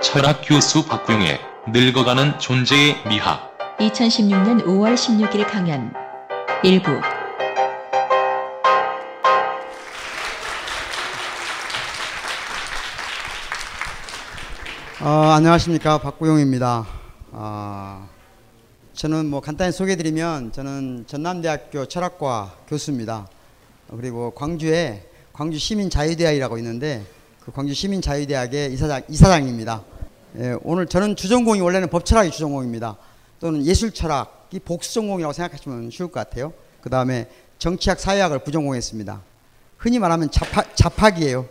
철학 교수 박용의 늙어가는 존재의 미학 2016년 5월 16일 강연 일부 어, 안녕하십니까 박구용입니다. 아, 저는 뭐 간단히 소개드리면 저는 전남대학교 철학과 교수입니다. 어, 그리고 광주에 광주 시민자유대학이라고 있는데 그 광주 시민 자유대학의 이사장 이사장입니다. 예, 오늘 저는 주전공이 원래는 법철학이 주전공입니다. 또는 예술철학이 복수전공이라고 생각하시면 쉬울 것 같아요. 그 다음에 정치학 사회학을 부전공했습니다. 흔히 말하면 잡학, 잡학이에요.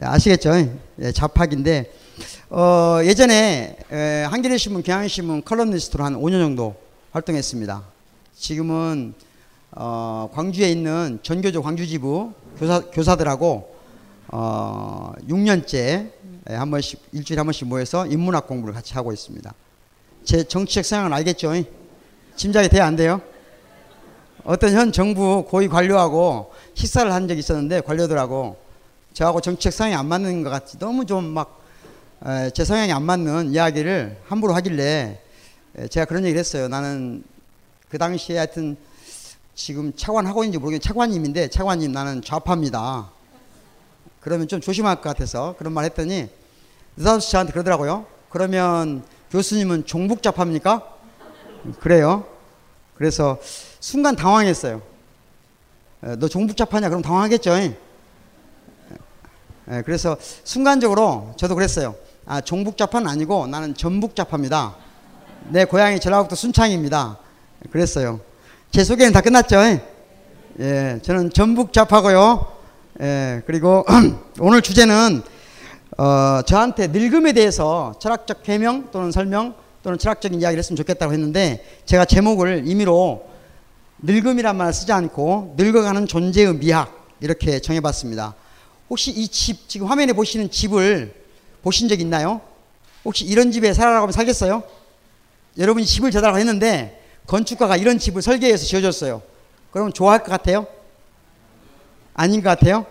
예, 아시겠죠? 예, 잡학인데 어, 예전에 에, 한겨레신문, 경향신문 컬럼니스트로 한 5년 정도 활동했습니다. 지금은 어, 광주에 있는 전교조 광주지부 교사, 교사들하고 어, 6년째 에, 한 번씩 일주일에 한 번씩 모여서 인문학 공부를 같이 하고 있습니다. 제 정치적 성향을 알겠죠? 짐작이 돼야 안 돼요? 어떤 현 정부 고위 관료하고 식사를 한 적이 있었는데 관료들하고 저하고 정치적 성향이 안 맞는 것 같이 너무 좀 막 제 성향이 안 맞는 이야기를 함부로 하길래 제가 그런 얘기를 했어요. 나는 그 당시에 하여튼 지금 차관하고 있는지 모르겠는데 차관님인데 차관님 나는 좌파입니다. 그러면 좀 조심할 것 같아서 그런 말 했더니 느닷없이 저한테 그러더라고요. 그러면 교수님은 종북좌파입니까? 그래요. 그래서 순간 당황했어요. 너 종북좌파냐? 그럼 당황하겠죠. 그래서 순간적으로 저도 그랬어요. 아, 종북좌파는 아니고 나는 전북좌파입니다. 내 고향이 전라북도 순창입니다. 그랬어요. 제 소개는 다 끝났죠? 예, 저는 전북좌파고요. 예, 그리고 오늘 주제는 어, 저한테 늙음에 대해서 철학적 해명 또는 설명 또는 철학적인 이야기를 했으면 좋겠다고 했는데 제가 제목을 임의로 늙음이란 말을 쓰지 않고 늙어가는 존재의 미학 이렇게 정해봤습니다. 혹시 이 집, 지금 화면에 보시는 집을 보신 적 있나요? 혹시 이런 집에 살아라고 하면 살겠어요? 여러분이 집을 지어달라고 했는데 건축가가 이런 집을 설계해서 지어줬어요. 그러면 좋아할 것 같아요? 아닌 것 같아요?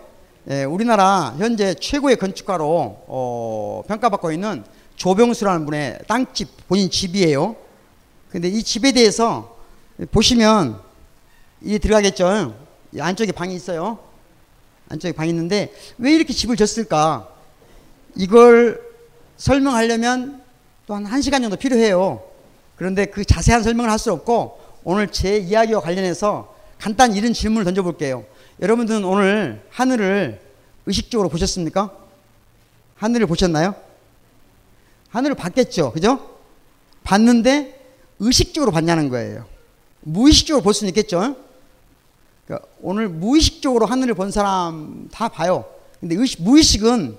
예, 우리나라 현재 최고의 건축가로 어, 평가받고 있는 조병수라는 분의 땅집, 본인 집이에요. 근데 이 집에 대해서 보시면 이 들어가겠죠? 이 안쪽에 방이 있어요. 안쪽에 방이 있는데 왜 이렇게 집을 졌을까? 이걸 설명하려면 또 한 1시간 정도 필요해요. 그런데 그 자세한 설명을 할 수 없고 오늘 제 이야기와 관련해서 간단히 이런 질문을 던져볼게요. 여러분들은 오늘 하늘을 의식적으로 보셨습니까? 하늘을 보셨나요? 하늘을 봤겠죠. 그죠? 봤는데 의식적으로 봤냐는 거예요. 무의식적으로 볼 수는 있겠죠. 그러니까 오늘 무의식적으로 하늘을 본 사람 다 봐요. 근데 의식, 무의식은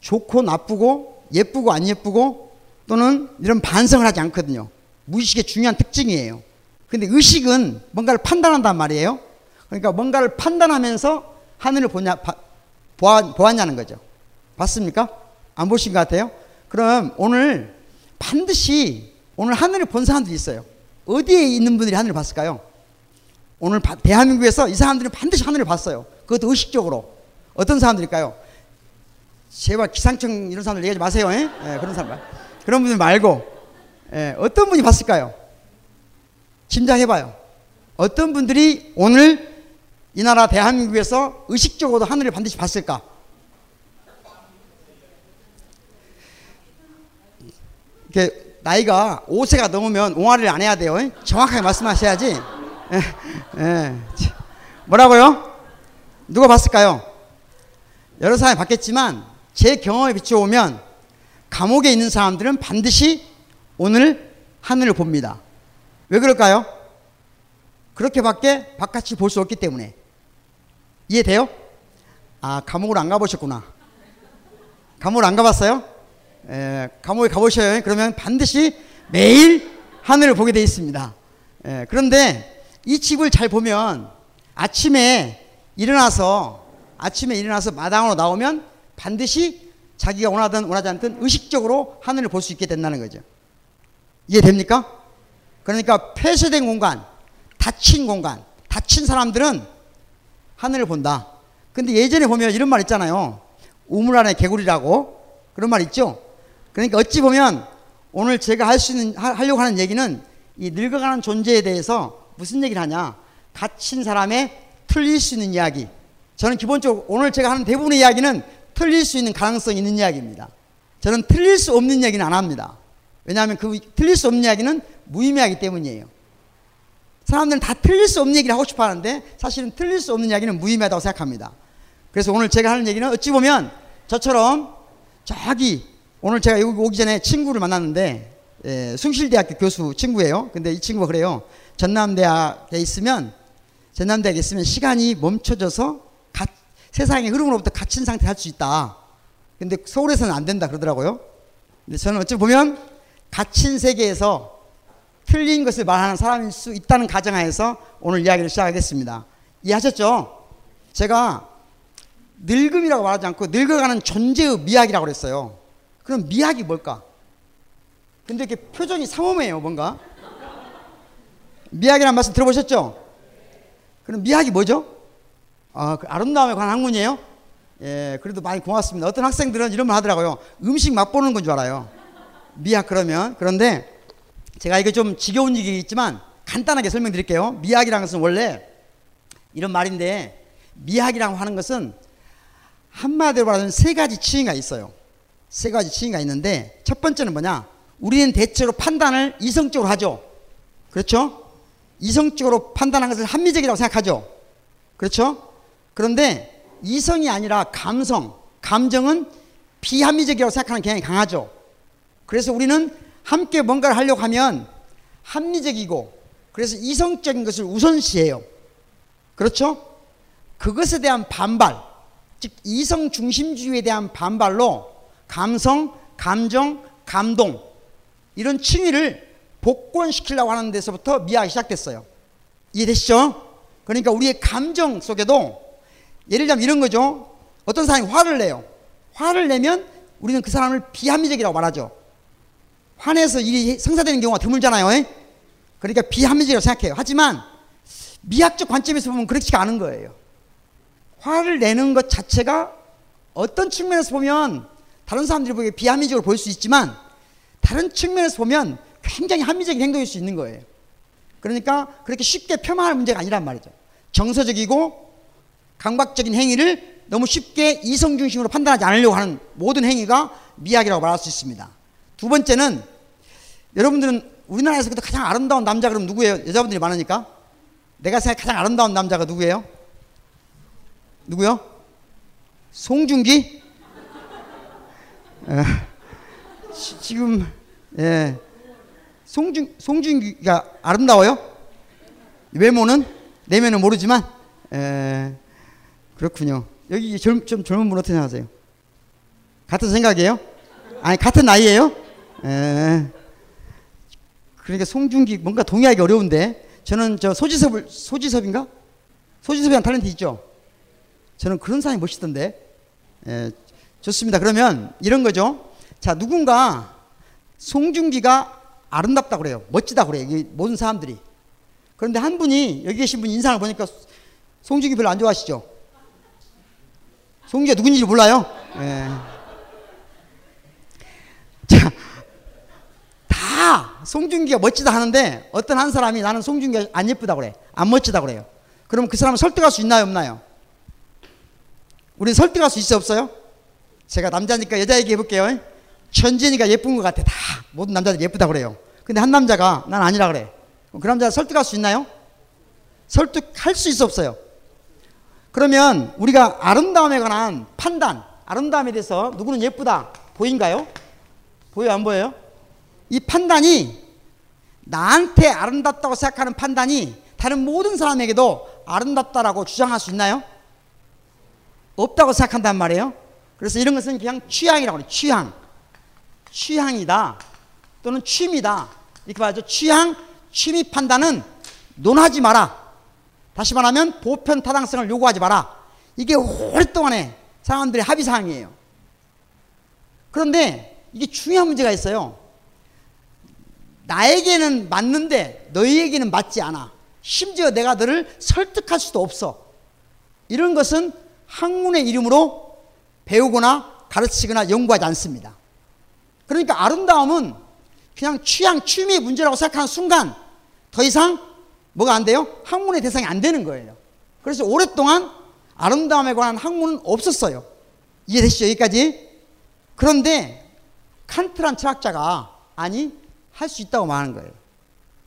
좋고 나쁘고 예쁘고 안 예쁘고 또는 이런 반성을 하지 않거든요. 무의식의 중요한 특징이에요. 근데 의식은 뭔가를 판단한단 말이에요. 그러니까 뭔가를 판단하면서 하늘을 보냐, 봐, 보아, 보았냐는 거죠. 봤습니까? 안 보신 것 같아요? 그럼 오늘 반드시 오늘 하늘을 본 사람들이 있어요. 어디에 있는 분들이 하늘을 봤을까요? 오늘 대한민국에서 이 사람들은 반드시 하늘을 봤어요. 그것도 의식적으로. 어떤 사람들일까요? 제발 기상청 이런 사람들 얘기하지 마세요. 예, 그런 사람. 그런 분들 말고 예, 어떤 분이 봤을까요? 짐작해봐요. 어떤 분들이 오늘 이 나라 대한민국에서 의식적으로 하늘을 반드시 봤을까? 이렇게 나이가 5세가 넘으면 옹알이를 안 해야 돼요. 정확하게 말씀하셔야지. 예, 예. 참. 뭐라고요? 누가 봤을까요? 여러 사람이 봤겠지만 제 경험에 비춰보면 감옥에 있는 사람들은 반드시 오늘 하늘을 봅니다. 왜 그럴까요? 그렇게밖에 바깥이 볼수 없기 때문에. 이해돼요? 아, 감옥을 안 가보셨구나. 감옥을 안 가봤어요? 에, 감옥에 가보셔요. 그러면 반드시 매일 하늘을 보게 돼 있습니다. 에, 그런데 이 집을 잘 보면 아침에 일어나서 아침에 일어나서 마당으로 나오면 반드시 자기가 원하든 원하지 않든 의식적으로 하늘을 볼 수 있게 된다는 거죠. 이해됩니까? 그러니까 폐쇄된 공간, 닫힌 공간, 닫힌 사람들은 하늘을 본다. 근데 예전에 보면 이런 말 있잖아요. 우물 안에 개구리라고 그런 말 있죠. 그러니까 어찌 보면 오늘 제가 할 수 있는 하- 하려고 하는 얘기는 이 늙어가는 존재에 대해서 무슨 얘기를 하냐? 갇힌 사람의 틀릴 수 있는 이야기. 저는 기본적으로 오늘 제가 하는 대부분의 이야기는 틀릴 수 있는 가능성이 있는 이야기입니다. 저는 틀릴 수 없는 이야기는 안 합니다. 왜냐하면 그 틀릴 수 없는 이야기는 무의미하기 때문이에요. 사람들은 다 틀릴 수 없는 얘기를 하고 싶어 하는데 사실은 틀릴 수 없는 이야기는 무의미하다고 생각합니다. 그래서 오늘 제가 하는 얘기는 어찌 보면 저처럼 저기 오늘 제가 여기 오기 전에 친구를 만났는데 예, 숭실대학교 교수 친구예요. 근데 이 친구가 그래요. 전남대학에 있으면 전남대학에 있으면 시간이 멈춰져서 가- 세상의 흐름으로부터 갇힌 상태 할 수 있다. 근데 서울에서는 안 된다 그러더라고요. 근데 저는 어찌 보면 갇힌 세계에서 틀린 것을 말하는 사람일 수 있다는 가정하에서 오늘 이야기를 시작하겠습니다. 이해하셨죠? 제가 늙음이라고 말하지 않고 늙어가는 존재의 미학이라고 그랬어요. 그럼 미학이 뭘까? 근데 이렇게 표정이 삼엄해요, 뭔가. 미학이라는 말씀 들어보셨죠? 그럼 미학이 뭐죠? 아, 그 아름다움에 관한 학문이에요? 예, 그래도 많이 고맙습니다. 어떤 학생들은 이런 말 하더라고요. 음식 맛보는 건 줄 알아요. 미학 그러면. 그런데 제가 이게 좀 지겨운 얘기겠지만 간단하게 설명드릴게요. 미학이라는 것은 원래 이런 말인데 미학이라고 하는 것은 한마디로 말하면 세 가지 층위가 있어요. 세 가지 층위가 있는데 첫 번째는 뭐냐? 우리는 대체로 판단을 이성적으로 하죠. 그렇죠? 이성적으로 판단하는 것을 합리적이라고 생각하죠. 그렇죠? 그런데 이성이 아니라 감성, 감정은 비합리적이라고 생각하는 경향이 강하죠. 그래서 우리는 함께 뭔가를 하려고 하면 합리적이고 그래서 이성적인 것을 우선시해요. 그렇죠? 그것에 대한 반발, 즉 이성 중심주의에 대한 반발로 감성, 감정, 감동 이런 층위를 복권시키려고 하는 데서부터 미학이 시작됐어요. 이해되시죠? 그러니까 우리의 감정 속에도 예를 들면 이런 거죠. 어떤 사람이 화를 내요. 화를 내면 우리는 그 사람을 비합리적이라고 말하죠. 화내서 일이 성사되는 경우가 드물잖아요. 에? 그러니까 비합리적이라고 생각해요. 하지만 미학적 관점에서 보면 그렇지가 않은 거예요. 화를 내는 것 자체가 어떤 측면에서 보면 다른 사람들이 보기에 비합리적으로 보일 수 있지만 다른 측면에서 보면 굉장히 합리적인 행동일 수 있는 거예요. 그러니까 그렇게 쉽게 폄하할 문제가 아니란 말이죠. 정서적이고 강박적인 행위를 너무 쉽게 이성 중심으로 판단하지 않으려고 하는 모든 행위가 미학이라고 말할 수 있습니다. 두 번째는 여러분들은 우리나라에서 그래도 가장 아름다운 남자 그럼 누구예요? 여자분들이 많으니까 내가 생각 가장 아름다운 남자가 누구예요? 누구요? 송중기? 에, 지- 지금 예 송중 송중기가 아름다워요? 외모는 내면은 모르지만 에, 그렇군요. 여기 젊, 좀 젊은 분 어떻게 생각하세요? 같은 생각이에요? 아니 같은 나이예요? 에, 그러니까 송중기 뭔가 동의하기 어려운데 저는 저 소지섭을 소지섭인가? 소지섭이랑 탤런트 있죠? 저는 그런 사람이 멋있던데. 에, 좋습니다. 그러면 이런 거죠. 자 누군가 송중기가 아름답다 그래요. 멋지다 그래요. 이 모든 사람들이. 그런데 한 분이 여기 계신 분 인상을 보니까 송중기 별로 안 좋아하시죠? 송중기가 누군지 몰라요? 예. 자, 다 송중기가 멋지다 하는데 어떤 한 사람이 나는 송중기가 안 예쁘다 그래. 안 멋지다 그래요. 그럼 그 사람을 설득할 수 있나요, 없나요? 우리는 설득할 수 있어 없어요? 제가 남자니까 여자 얘기해 볼게요. 천진이가 예쁜 것 같아. 다 모든 남자들이 예쁘다 그래요. 근데 한 남자가 난 아니라 그래. 그 남자 설득할 수 있나요? 설득할 수 있어 없어요. 그러면 우리가 아름다움에 관한 판단, 아름다움에 대해서 누구는 예쁘다 보인가요? 보여 안 보여요? 이 판단이 나한테 아름답다고 생각하는 판단이 다른 모든 사람에게도 아름답다라고 주장할 수 있나요? 없다고 생각한단 말이에요. 그래서 이런 것은 그냥 취향이라고 해요. 취향. 취향이다. 또는 취미다. 이렇게 말하죠. 취향, 취미 판단은 논하지 마라. 다시 말하면 보편 타당성을 요구하지 마라. 이게 오랫동안에 사람들의 합의 사항이에요. 그런데 이게 중요한 문제가 있어요. 나에게는 맞는데 너희에게는 맞지 않아. 심지어 내가 너를 설득할 수도 없어. 이런 것은 학문의 이름으로 배우거나 가르치거나 연구하지 않습니다. 그러니까 아름다움은 그냥 취향, 취미의 문제라고 생각하는 순간 더 이상 뭐가 안 돼요? 학문의 대상이 안 되는 거예요. 그래서 오랫동안 아름다움에 관한 학문은 없었어요. 이해되시죠? 여기까지? 그런데 칸트란 철학자가 아니 할 수 있다고 말하는 거예요.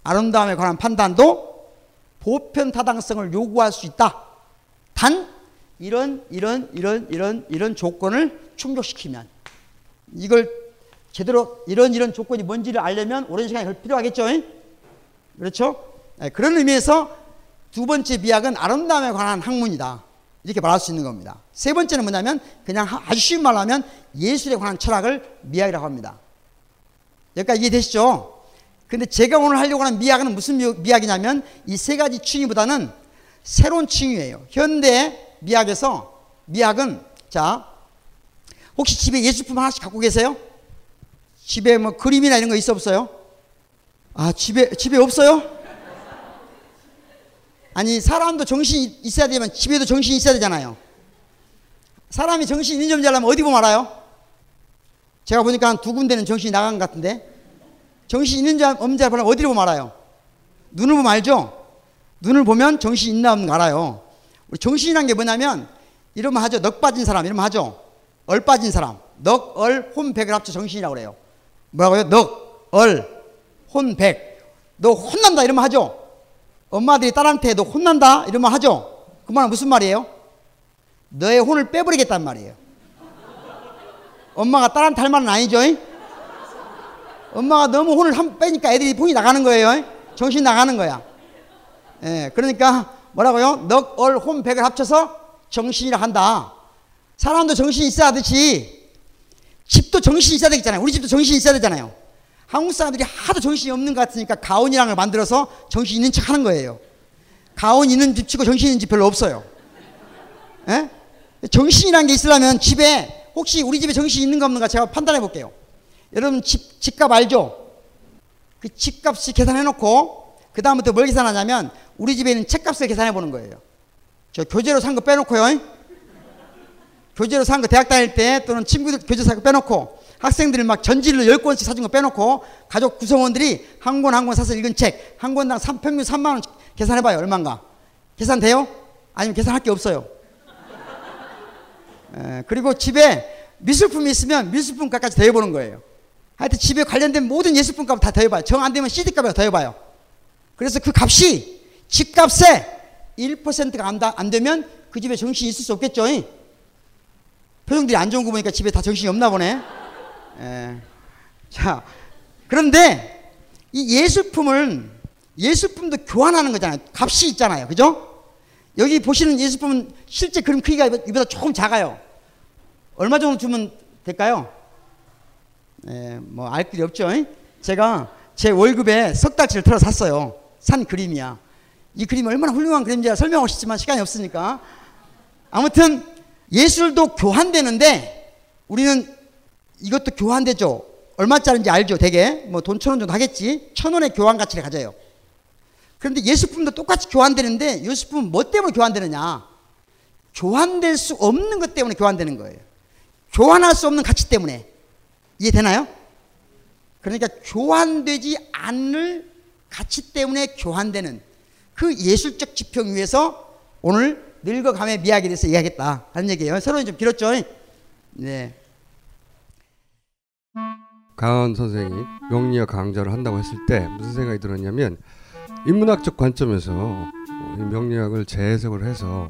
아름다움에 관한 판단도 보편 타당성을 요구할 수 있다. 단 이런 이런 이런 이런 이런 조건을 충족시키면 이걸 제대로 이런 이런 조건이 뭔지를 알려면 오랜 시간이 필요하겠죠. 그렇죠? 네, 그런 의미에서 두 번째 비약은 아름다움에 관한 학문이다. 이렇게 말할 수 있는 겁니다. 세 번째는 뭐냐면 그냥 아주 쉬운 말로 하면 예술에 관한 철학을 미학이라고 합니다. 여기까지 이해되시죠? 근데 제가 오늘 하려고 하는 미학은 무슨 미학이냐면 이 세 가지 층위보다는 새로운 층위예요. 현대 미학에서 미학은 자 혹시 집에 예술품 하나씩 갖고 계세요? 집에 뭐 그림이나 이런 거 있어 없어요? 아 집에 집에 없어요? 아니 사람도 정신이 있어야 되면 집에도 정신이 있어야 되잖아요. 사람이 정신이 있는 점지 하려면 어디 보면 알아요? 제가 보니까 한 두 군데는 정신이 나간 것 같은데 정신 있는지 없는지 보면 어디로 보면 알아요? 눈을 보면 알죠? 눈을 보면 정신 있나 없는 거 알아요. 우리 정신이란 게 뭐냐면 이러면 하죠. 넉 빠진 사람 이러면 하죠. 얼 빠진 사람. 넉, 얼, 혼, 백을 합쳐 정신이라고 그래요. 뭐라고요? 넉, 얼, 혼, 백. 너 혼난다 이러면 하죠. 엄마들이 딸한테 너 혼난다 이러면 하죠. 그 말은 무슨 말이에요? 너의 혼을 빼버리겠단 말이에요. 엄마가 딸한테 할 말은 아니죠. 엄마가 너무 혼을 한 빼니까 애들이 혼이 나가는 거예요. 정신 나가는 거야. 예, 그러니까 뭐라고요? 넉, 얼, 혼, 백을 합쳐서 정신이라 한다. 사람도 정신이 있어야 하듯이 집도 정신이 있어야 되겠잖아요. 우리 집도 정신이 있어야 되잖아요. 한국 사람들이 하도 정신이 없는 것 같으니까 가온이랑을 만들어서 정신 있는 척 하는 거예요. 가온 있는 집 치고 정신 있는 집 별로 없어요. 예? 정신이란 게 있으려면 집에 혹시 우리 집에 정신 있는 거 없는가 제가 판단해 볼게요. 여러분 집, 집값 알죠? 그 집값이 계산해 놓고 그 다음부터 뭘 계산하냐면 우리 집에 있는 책값을 계산해 보는 거예요. 저 교재로 산 거 빼놓고요. 교재로 산 거 대학 다닐 때 또는 친구들 교재 산 거 빼놓고 학생들이 막 전지를 10권씩 사준 거 빼놓고 가족 구성원들이 한 권 한 권 사서 읽은 책 한 권당 3, 평균 3만 원 계산해봐요. 얼마인가? 계산돼요? 아니면 계산할 게 없어요. 에, 그리고 집에 미술품이 있으면 미술품 값까지 더해보는 거예요. 하여튼 집에 관련된 모든 예술품 값다 더해봐요. 정 안 되면 CD 값을 더해봐요. 그래서 그 값이 집값에 1%가 안, 안 되면 그 집에 정신이 있을 수 없겠죠. 표정들이 안 좋은 거 보니까 집에 다 정신이 없나 보네. 에. 자, 그런데 이 예술품을 예술품도 교환하는 거잖아요. 값이 있잖아요. 그죠? 여기 보시는 예술품은 실제 그림 크기가 이보다 조금 작아요. 얼마 정도 주면 될까요? 예, 뭐 알 길이 없죠. 제가 제 월급에 석 달치를 털어 샀어요. 산 그림이야. 이 그림이 얼마나 훌륭한 그림인지 설명하고 싶지만 시간이 없으니까. 아무튼 예술도 교환되는데 우리는 이것도 교환되죠. 얼마짜리인지 알죠, 되게. 뭐 돈 천 원 정도 하겠지. 천 원의 교환 가치를 가져요. 그런데 예술품도 똑같이 교환되는데 예술품은 뭐 때문에 교환되느냐? 교환될 수 없는 것 때문에 교환되는 거예요. 교환할 수 없는 가치 때문에. 이해되나요? 그러니까 교환되지 않을 가치 때문에 교환되는 그 예술적 지평 위에서 오늘 늙어감의 미학에 대해서 이야기하겠다 하는 얘기예요. 서론이 좀 길었죠? 네. 강원 선생이 명리학 강좌를 한다고 했을 때 무슨 생각이 들었냐면 인문학적 관점에서 이 명리학을 재해석을 해서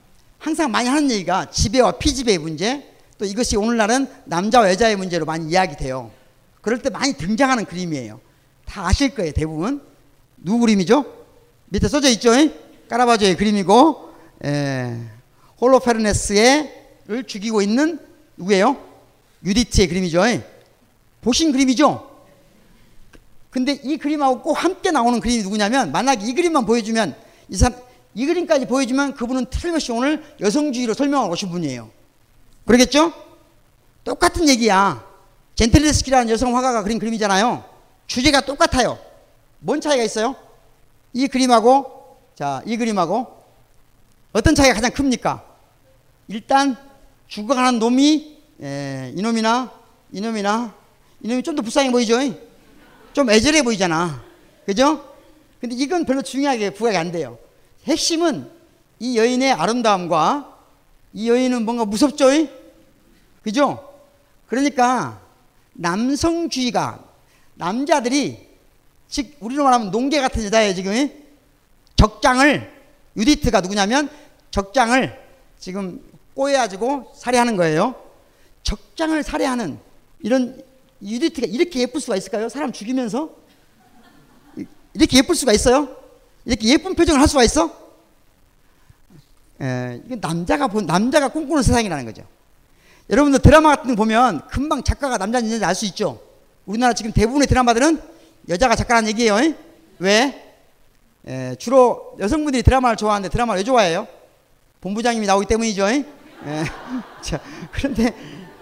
항상 많이 하는 얘기가 지배와 피지배의 문제, 또 이것이 오늘날은 남자와 여자의 문제로 많이 이야기돼요. 그럴 때 많이 등장하는 그림이에요. 다 아실 거예요, 대부분. 누구 그림이죠? 밑에 써져 있죠? 까라바조의 그림이고, 에, 홀로페르네스를 죽이고 있는 누구예요? 유디트의 그림이죠. 보신 그림이죠? 근데 이 그림하고 꼭 함께 나오는 그림이 누구냐면 만약에 이 그림만 보여주면 이 사람 이 그림까지 보여주면 그분은 틀림없이 오늘 여성주의로 설명하고 오신 분이에요. 그러겠죠? 똑같은 얘기야. 젠틀레스키라는 여성 화가가 그린 그림이잖아요. 주제가 똑같아요. 뭔 차이가 있어요? 이 그림하고 자, 이 그림하고 어떤 차이가 가장 큽니까? 일단 죽어가는 놈이 에, 이놈이나 이놈이나 이놈이 좀 더 불쌍해 보이죠? 좀 애절해 보이잖아. 그죠? 근데 이건 별로 중요하게 부각이 안 돼요. 핵심은 이 여인의 아름다움과 이 여인은 뭔가 무섭죠? 그죠? 그러니까 남성주의가 남자들이 즉 우리로 말하면 농계 같은 여자예요 지금 적장을 유디트가 누구냐면 적장을 지금 꼬여가지고 살해하는 거예요. 적장을 살해하는 이런 유디트가 이렇게 예쁠 수가 있을까요? 사람 죽이면서 이렇게 예쁠 수가 있어요? 이렇게 예쁜 표정을 할 수가 있어? 에, 이건 남자가 본 남자가 꿈꾸는 세상이라는 거죠. 여러분들 드라마 같은 거 보면 금방 작가가 남자인지 알 수 있죠. 우리나라 지금 대부분의 드라마들은 여자가 작가라는 얘기예요. 에? 왜? 에, 주로 여성분들이 드라마를 좋아하는데 드라마를 왜 좋아해요? 본부장님이 나오기 때문이죠. 에? 자, 그런데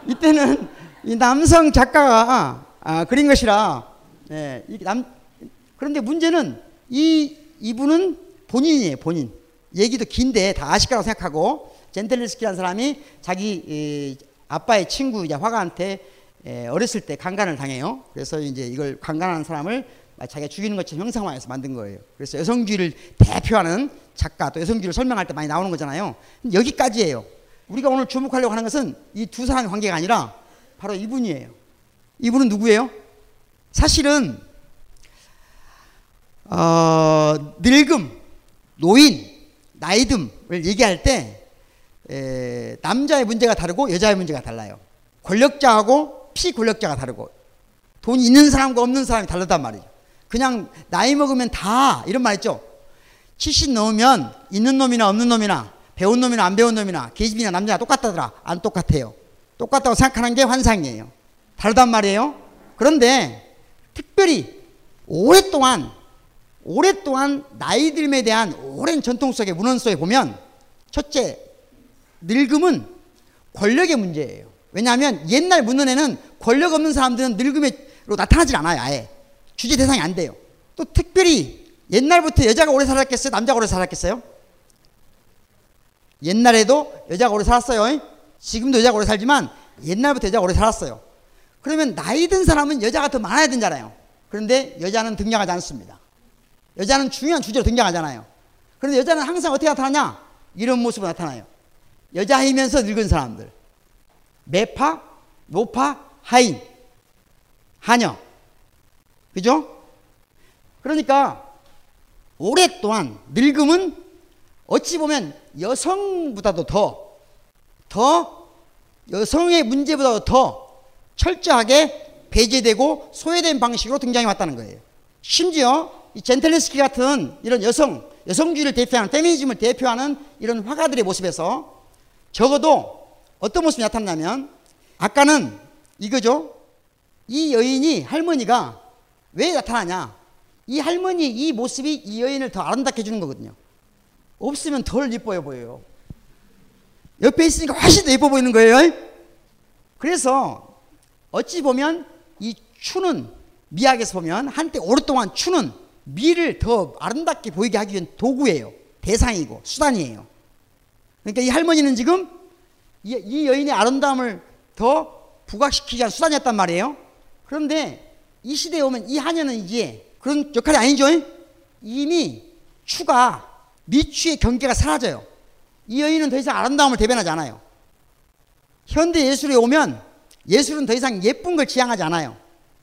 이때는 이 남성 작가가 아, 그린 것이라 예, 남, 그런데 문제는 이 이분은 본인이에요 본인. 얘기도 긴데 다 아실 거라고 생각하고 젠텔리스키라는 사람이 자기 이, 아빠의 친구 이제 화가한테 에, 어렸을 때 강간을 당해요. 그래서 이제 이걸 강간하는 사람을 자기가 죽이는 것처럼 형상화해서 만든 거예요. 그래서 여성주의를 대표하는 작가 또 여성주의를 설명할 때 많이 나오는 거잖아요. 여기까지예요. 우리가 오늘 주목하려고 하는 것은 이 두 사람의 관계가 아니라 바로 이분이에요. 이분은 누구예요? 사실은 어, 늙음, 노인, 나이듦을 얘기할 때 에, 남자의 문제가 다르고 여자의 문제가 달라요. 권력자하고 피권력자가 다르고 돈이 있는 사람과 없는 사람이 다르단 말이죠. 그냥 나이 먹으면 다 이런 말 있죠. 70 넘으면 있는 놈이나 없는 놈이나 배운 놈이나 안 배운 놈이나 계집이나 남자가 똑같다더라. 안 똑같아요. 똑같다고 생각하는 게 환상이에요. 다르단 말이에요. 그런데 특별히 오랫동안 오랫동안 나이 듦에 대한 오랜 전통 속의 문헌 속에 보면 첫째 늙음은 권력의 문제예요. 왜냐하면 옛날 문헌에는 권력 없는 사람들은 늙음으로 나타나질 않아요. 아예 주제 대상이 안 돼요. 또 특별히 옛날부터 여자가 오래 살았겠어요? 남자가 오래 살았겠어요? 옛날에도 여자가 오래 살았어요. 지금도 여자가 오래 살지만 옛날부터 여자가 오래 살았어요. 그러면 나이 든 사람은 여자가 더 많아야 되잖아요. 그런데 여자는 등장하지 않습니다. 여자는 중요한 주제로 등장하잖아요. 그런데 여자는 항상 어떻게 나타나냐? 이런 모습으로 나타나요. 여자이면서 늙은 사람들. 매파, 노파, 하인, 하녀. 그죠? 그러니까 오랫동안 늙음은 어찌 보면 여성보다도 더, 더 여성의 문제보다도 더 철저하게 배제되고 소외된 방식으로 등장해 왔다는 거예요. 심지어 이 젠텔레스키 같은 이런 여성, 여성주의를 대표하는 페미니즘을 대표하는 이런 화가들의 모습에서 적어도 어떤 모습이 나타나냐면 아까는 이거죠. 이 여인이 할머니가 왜 나타나냐? 이 할머니 이 모습이 이 여인을 더 아름답게 해주는 거거든요. 없으면 덜 예뻐 보여요. 옆에 있으니까 훨씬 더 예뻐 보이는 거예요. 그래서 어찌 보면 이 추는 미학에서 보면 한때 오랫동안 추는 미를 더 아름답게 보이게 하기 위한 도구예요. 대상이고 수단이에요. 그러니까 이 할머니는 지금 이, 이 여인의 아름다움을 더 부각시키기 위한 수단이었단 말이에요. 그런데 이 시대에 오면 이 하녀는 이제 그런 역할이 아니죠. 이미 추가 미추의 경계가 사라져요. 이 여인은 더 이상 아름다움을 대변하지 않아요. 현대 예술에 오면 예술은 더 이상 예쁜 걸 지향하지 않아요.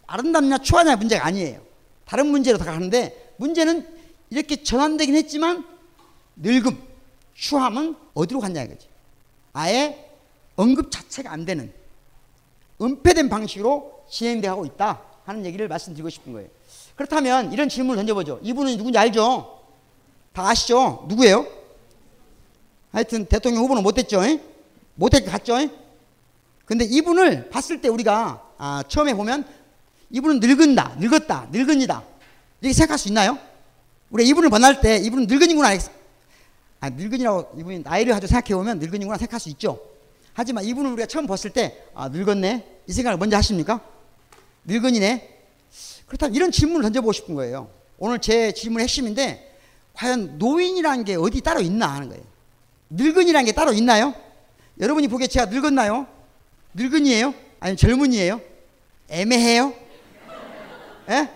아름답냐 추하냐 문제가 아니에요. 다른 문제로 다가가는데 문제는 이렇게 전환되긴 했지만 늙음, 추함은 어디로 갔냐 이거지. 아예 언급 자체가 안 되는 은폐된 방식으로 진행되고 있다 하는 얘기를 말씀드리고 싶은 거예요. 그렇다면 이런 질문을 던져보죠. 이분은 누군지 알죠? 다 아시죠? 누구예요? 하여튼 대통령 후보는 못했죠. 못했게 갔죠. 근데 이분을 봤을 때 우리가 아, 처음에 보면 이분은 늙은다, 늙었다, 늙은이다 이렇게 생각할 수 있나요? 우리 이분을 만날 때 이분은 늙은이구나. 아, 늙은이라고 이분이 나이를 가지고 생각해 보면 늙은이구나 생각할 수 있죠. 하지만 이분을 우리가 처음 봤을 때 아, 늙었네 이 생각을 먼저 하십니까? 늙은이네. 그렇다면 이런 질문을 던져보고 싶은 거예요. 오늘 제 질문의 핵심인데 과연 노인이라는 게 어디 따로 있나 하는 거예요. 늙은이라는 게 따로 있나요? 여러분이 보기에 제가 늙었나요? 늙은이에요? 아니면 젊은이에요? 애매해요? 예?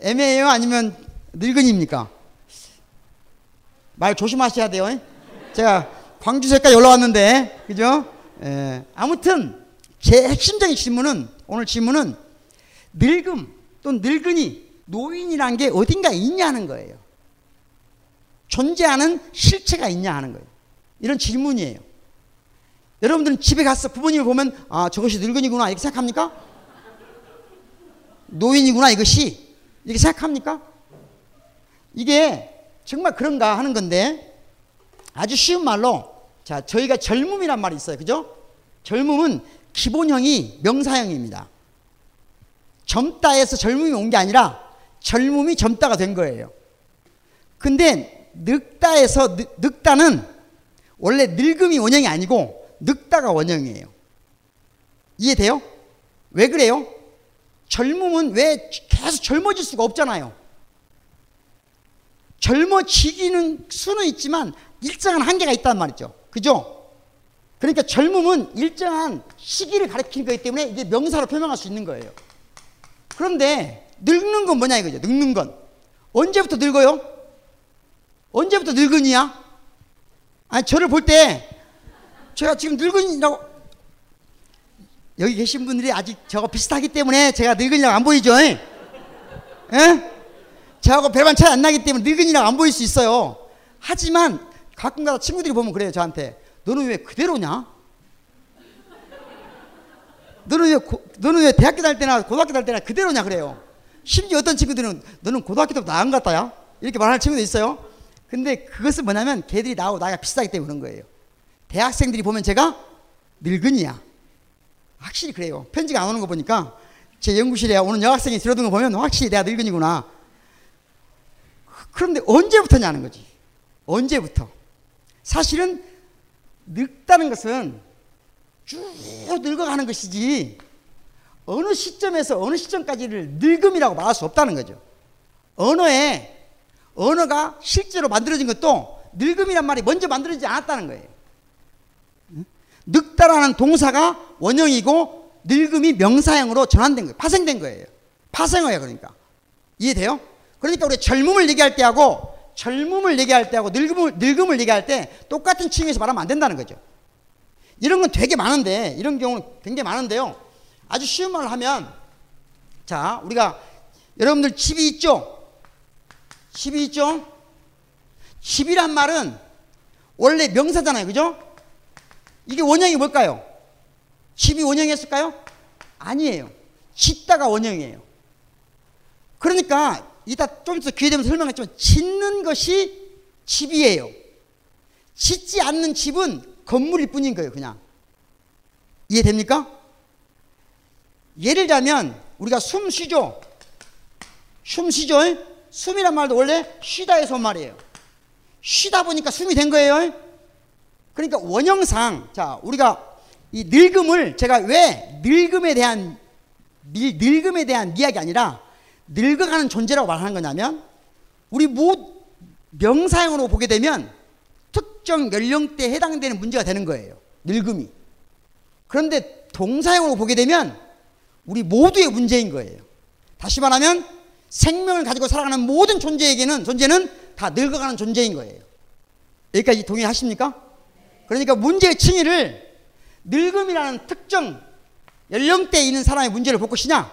애매해요? 아니면 늙은입니까? 말 조심하셔야 돼요. 제가 광주세까지 올라왔는데, 그죠? 예. 아무튼, 제 핵심적인 질문은, 오늘 질문은 늙음 또는 늙은이, 노인이란 게 어딘가 있냐는 거예요. 존재하는 실체가 있냐 하는 거예요. 이런 질문이에요. 여러분들은 집에 가서 부모님을 보면 아 저것이 늙은이구나 이렇게 생각합니까? 노인이구나 이것이 이렇게 생각합니까? 이게 정말 그런가 하는 건데 아주 쉬운 말로 자 저희가 젊음이란 말이 있어요 그죠? 젊음은 기본형이 명사형입니다 젊다에서 젊음이 온 게 아니라 젊음이 젊다가 된 거예요 근데 늙다에서 늙, 늙다는 원래 늙음이 원형이 아니고 늙다가 원형이에요. 이해돼요? 왜 그래요? 젊음은 왜 계속 젊어질 수가 없잖아요. 젊어지기는 수는 있지만 일정한 한계가 있단 말이죠. 그죠? 그러니까 젊음은 일정한 시기를 가리키는 거기 때문에 이게 명사로 표명할 수 있는 거예요. 그런데 늙는 건 뭐냐 이거죠. 늙는 건. 언제부터 늙어요? 언제부터 늙은이야? 아니, 저를 볼 때 제가 지금 늙은이라고 여기 계신 분들이 아직 저거 비슷하기 때문에 제가 늙은이라고 안 보이죠? 예? 저하고 별반 차이 안 나기 때문에 늙은이라고 안 보일 수 있어요. 하지만 가끔가다 친구들이 보면 그래요, 저한테. 너는 왜 그대로냐? 너는 왜, 고, 너는 왜 대학교 다닐 때나 고등학교 다닐 때나 그대로냐 그래요. 심지어 어떤 친구들은 너는 고등학교 때부터 나은 것 같다야? 이렇게 말하는 친구도 있어요. 근데 그것은 뭐냐면 걔들이 나하고 나이가 비슷하기 때문에 그런 거예요. 대학생들이 보면 제가 늙은이야. 확실히 그래요. 편지가 안 오는 거 보니까 제 연구실에 오는 여학생이 들어둔 거 보면 확실히 내가 늙은이구나. 그런데 언제부터냐는 거지. 언제부터. 사실은 늙다는 것은 쭉 늙어가는 것이지 어느 시점에서 어느 시점까지를 늙음이라고 말할 수 없다는 거죠. 언어에 언어가 실제로 만들어진 것도 늙음이란 말이 먼저 만들어지지 않았다는 거예요. 늙다라는 동사가 원형이고 늙음이 명사형으로 전환된 거예요. 파생된 거예요. 파생어예요, 그러니까. 이해돼요? 그러니까 우리 젊음을 얘기할 때하고 젊음을 얘기할 때하고 늙음을, 늙음을 얘기할 때 똑같은 층에서 말하면 안 된다는 거죠. 이런 건 되게 많은데, 이런 경우는 굉장히 많은데요. 아주 쉬운 말을 하면, 자, 우리가 여러분들 집이 있죠? 집이 있죠? 집이란 말은 원래 명사잖아요. 그죠? 이게 원형이 뭘까요? 집이 원형이었을까요? 아니에요. 짓다가 원형이에요. 그러니까 이따 좀더 기회 되면 설명했지만 짓는 것이 집이에요. 짓지 않는 집은 건물일 뿐인 거예요, 그냥. 이해됩니까? 예를 들자면 우리가 숨 쉬죠. 숨 쉬죠. 숨이란 말도 원래 쉬다에서 온 말이에요. 쉬다 보니까 숨이 된 거예요. 그러니까 원형상 자 우리가 이 늙음을 제가 왜 늙음에 대한 늙, 늙음에 대한 이야기 아니라 늙어가는 존재라고 말하는 거냐면 우리 모 명사형으로 보게 되면 특정 연령대에 해당되는 문제가 되는 거예요. 늙음이. 그런데 동사형으로 보게 되면 우리 모두의 문제인 거예요. 다시 말하면 생명을 가지고 살아가는 모든 존재에게는 존재는 다 늙어가는 존재인 거예요. 여기까지 동의하십니까? 그러니까 문제의 층위를 늙음이라는 특정 연령대에 있는 사람의 문제를 볼 것이냐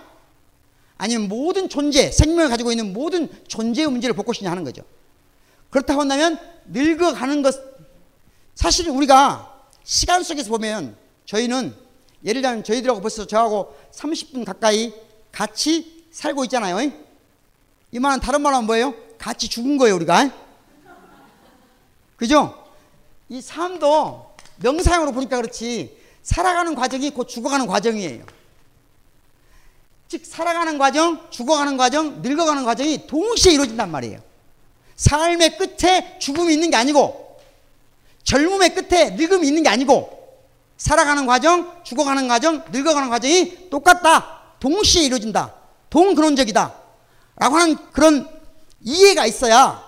아니면 모든 존재, 생명을 가지고 있는 모든 존재의 문제를 볼 것이냐 하는 거죠. 그렇다고 한다면 늙어가는 것 사실 우리가 시간 속에서 보면 저희는 예를 들면 저희들하고 벌써 저하고 30분 가까이 같이 살고 있잖아요. 이 말은 다른 말은 뭐예요? 같이 죽은 거예요, 우리가. 그죠? 이 삶도 명사형으로 보니까 그렇지 살아가는 과정이 곧 죽어가는 과정이에요. 즉 살아가는 과정, 죽어가는 과정, 늙어가는 과정이 동시에 이루어진단 말이에요. 삶의 끝에 죽음이 있는 게 아니고 젊음의 끝에 늙음이 있는 게 아니고 살아가는 과정, 죽어가는 과정, 늙어가는 과정이 똑같다. 동시에 이루어진다. 동근원적이다. 라고 하는 그런 이해가 있어야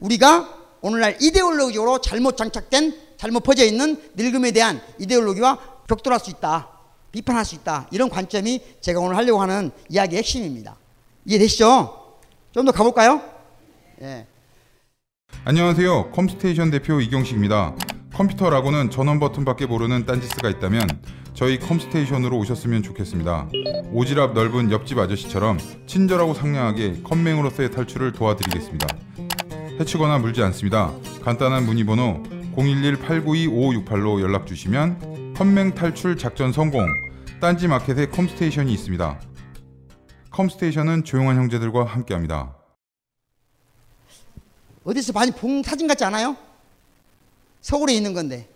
우리가 오늘날 이데올로기적으로 잘못 장착된 잘못 퍼져 있는 늙음에 대한 이데올로기와 격돌할 수 있다. 비판할 수 있다. 이런 관점이 제가 오늘 하려고 하는 이야기의 핵심입니다. 이해되시죠? 좀 더 가볼까요? 예. 안녕하세요. 컴스테이션 대표 이경식입니다. 컴퓨터라고는 전원 버튼밖에 모르는 딴지스가 있다면 저희 컴스테이션으로 오셨으면 좋겠습니다. 오지랖 넓은 옆집 아저씨처럼 친절하고 상냥하게 컴맹으로서의 탈출을 도와드리겠습니다. 해치거나 물지 않습니다. 간단한 문의번호 011-892-5568로 연락 주시면 컴맹 탈출 작전 성공 딴지 마켓에 컴스테이션이 있습니다. 컴스테이션은 조용한 형제들과 함께합니다. 어디서 많이 본 사진 같지 않아요? 서울에 있는 건데.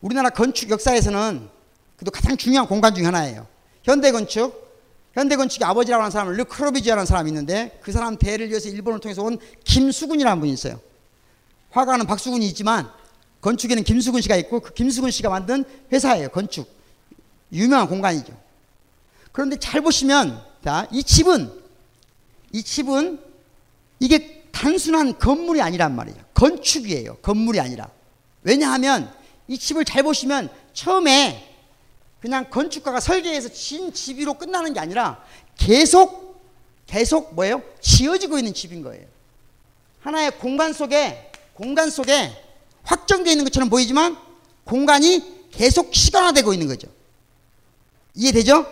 우리나라 건축 역사에서는 그래도 가장 중요한 공간 중에 하나예요. 현대 건축. 현대 건축의 아버지라고 하는 사람은 르크로비지아라는 사람이 있는데 그 사람 대를 이어서 일본을 통해서 온 김수근이라는 분이 있어요. 화가는 박수근이 있지만 건축에는 김수근 씨가 있고 그 김수근 씨가 만든 회사예요. 건축. 유명한 공간이죠. 그런데 잘 보시면 자, 이 집은 이 집은 이게 단순한 건물이 아니란 말이에요. 건축이에요. 건물이 아니라. 왜냐하면 이 집을 잘 보시면 처음에 그냥 건축가가 설계해서 진 집으로 끝나는 게 아니라 계속 계속 뭐예요? 지어지고 있는 집인 거예요. 하나의 공간 속에 공간 속에 확정되어 있는 것처럼 보이지만 공간이 계속 시간화되고 있는 거죠. 이해되죠?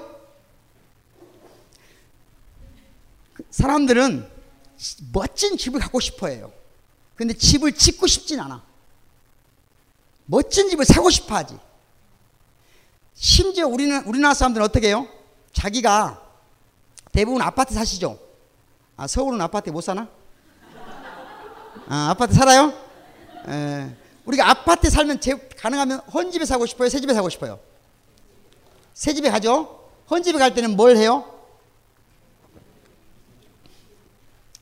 사람들은 멋진 집을 갖고 싶어 해요. 근데 집을 짓고 싶진 않아. 멋진 집을 사고 싶어 하지. 심지어 우리는, 우리나라 사람들은 어떻게 해요? 자기가 대부분 아파트 사시죠? 아, 서울은 아파트에 못 사나? 아, 아파트 살아요? 에, 우리가 아파트에 살면 제, 가능하면 헌집에 사고 싶어요? 새 집에 사고 싶어요? 새 집에 가죠? 헌집에 갈 때는 뭘 해요?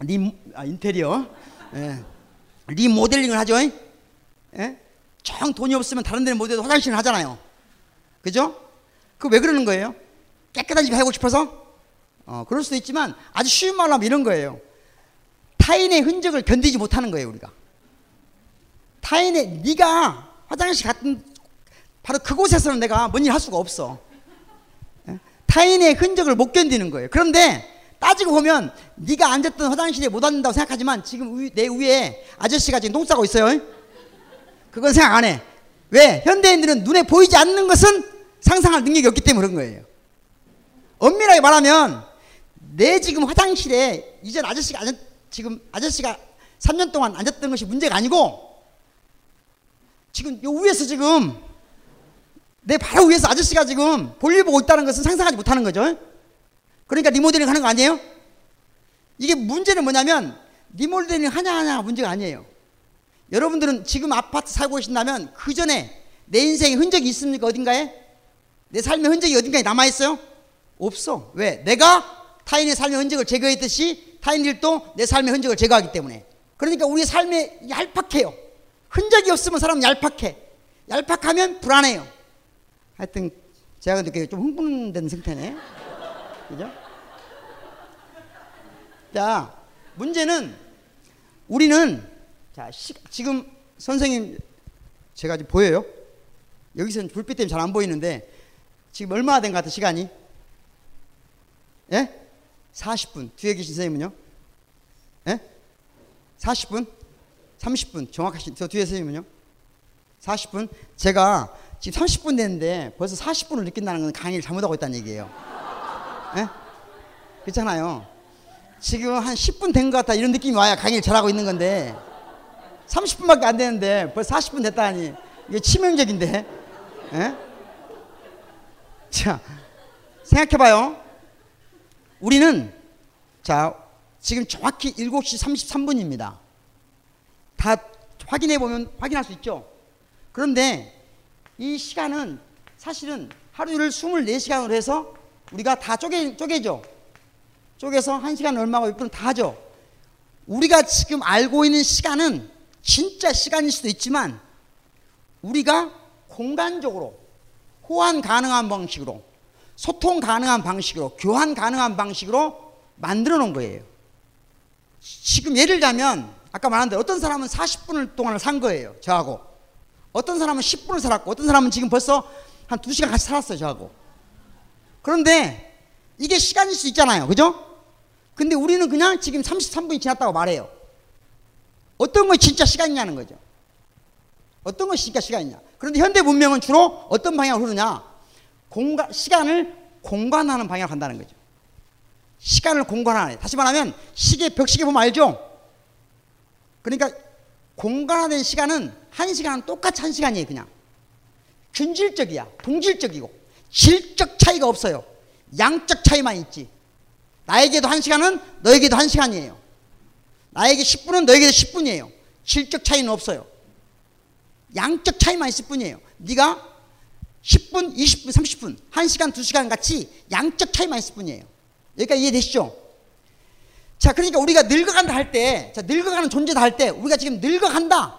리, 아, 인테리어. 예. 리모델링을 하죠. 예? 정 돈이 없으면 다른 데는 못 해도 화장실을 하잖아요. 그죠? 그 왜 그러는 거예요? 깨끗한 집 하고 싶어서? 어, 그럴 수도 있지만 아주 쉬운 말로 하면 이런 거예요. 타인의 흔적을 견디지 못하는 거예요, 우리가. 타인의 네가 화장실 같은 바로 그곳에서는 내가 뭔 일 할 수가 없어. 예? 타인의 흔적을 못 견디는 거예요. 그런데 따지고 보면 네가 앉았던 화장실에 못 앉는다고 생각하지만 지금 내 위에 아저씨가 지금 똥 싸고 있어요. 그건 생각 안 해. 왜? 현대인들은 눈에 보이지 않는 것은 상상할 능력이 없기 때문에 그런 거예요. 엄밀하게 말하면 내 지금 화장실에 이전 아저씨가 앉았, 지금 아저씨가 3년 동안 앉았던 것이 문제가 아니고 지금 요 위에서 지금 내 바로 위에서 아저씨가 지금 볼일 보고 있다는 것은 상상하지 못하는 거죠. 그러니까 리모델링 하는 거 아니에요? 이게 문제는 뭐냐면 리모델링 하냐 하냐가 문제가 아니에요. 여러분들은 지금 아파트 살고 계신다면 그 전에 내 인생에 흔적이 있습니까? 어딘가에? 내 삶의 흔적이 어딘가에 남아있어요? 없어. 왜? 내가 타인의 삶의 흔적을 제거했듯이 타인들도 내 삶의 흔적을 제거하기 때문에. 그러니까 우리 삶에 얄팍해요. 흔적이 없으면 사람은 얄팍해. 얄팍하면 불안해요. 하여튼 제가 느끼기에 좀 흥분된 상태네. 그죠? 자, 문제는 우리는 자, 시, 지금 선생님 제가 지금 보여요? 여기서는 불빛 때문에 잘 안 보이는데 지금 얼마나 된 것 같아 시간이? 예? 40분. 뒤에 계신 선생님은요? 예? 40분? 30분. 정확하신 저 뒤에 선생님은요? 40분? 제가 지금 30분 됐는데 벌써 40분을 느낀다는 건 강의를 잘못하고 있다는 얘기예요. 예? 그렇잖아요. 지금 한 10분 된 것 같다 이런 느낌이 와야 강의를 잘하고 있는 건데 30분밖에 안 되는데 벌써 40분 됐다니 이게 치명적인데 예? 자 생각해봐요. 우리는 자 지금 정확히 7시 33분입니다. 다 확인해 보면 확인할 수 있죠? 그런데 이 시간은 사실은 하루를 24시간으로 해서 우리가 다 쪼개, 쪼개죠? 쪼개서 1시간 얼마고 6분 다 하죠? 우리가 지금 알고 있는 시간은 진짜 시간일 수도 있지만 우리가 공간적으로 호환 가능한 방식으로 소통 가능한 방식으로 교환 가능한 방식으로 만들어 놓은 거예요. 지금 예를 들자면 아까 말한 대로 어떤 사람은 40분을 동안을 산 거예요. 저하고. 어떤 사람은 10분을 살았고 어떤 사람은 지금 벌써 한 2시간 같이 살았어요. 저하고. 그런데 이게 시간일 수 있잖아요. 그죠? 근데 우리는 그냥 지금 33분이 지났다고 말해요. 어떤 거 진짜 시간이냐는 거죠. 어떤 것이 진짜 시간이냐. 그런데 현대 문명은 주로 어떤 방향으로 흐르냐. 공간, 시간을 공간하는 방향으로 간다는 거죠. 시간을 공간하는. 다시 말하면 시계, 벽시계 보면 알죠? 그러니까 공간화된 시간은 한 시간은 똑같이 한 시간이에요, 그냥. 균질적이야. 동질적이고. 질적 차이가 없어요. 양적 차이만 있지. 나에게도 한 시간은 너에게도 한 시간이에요. 나에게 10분은 너에게도 10분이에요. 질적 차이는 없어요. 양적 차이만 있을 뿐이에요. 네가 10분, 20분, 30분, 1시간, 2시간 같이 양적 차이만 있을 뿐이에요. 여기까지 이해되시죠? 자, 그러니까 우리가 늙어간다 할 때, 자, 늙어가는 존재다 할 때, 우리가 지금 늙어간다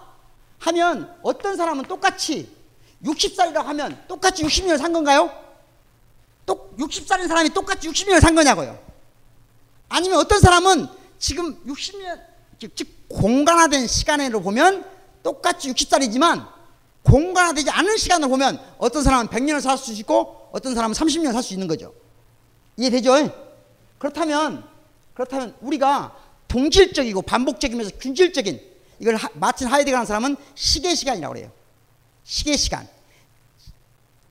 하면 어떤 사람은 똑같이 60살이라고 하면 똑같이 60년을 산 건가요? 똑 60살인 사람이 똑같이 60년을 산 거냐고요. 아니면 어떤 사람은 지금 60년, 즉 공간화된 시간으로 보면 똑같이 60살이지만 공간화되지 않은 시간을 보면 어떤 사람은 100년을 살 수 있고 어떤 사람은 30년 살 수 있는 거죠. 이해되죠? 그렇다면 그렇다면 우리가 동질적이고 반복적이면서 균질적인 이걸 하, 마틴 하이데거라는 사람은 시계 시간이라고 그래요. 시계 시간.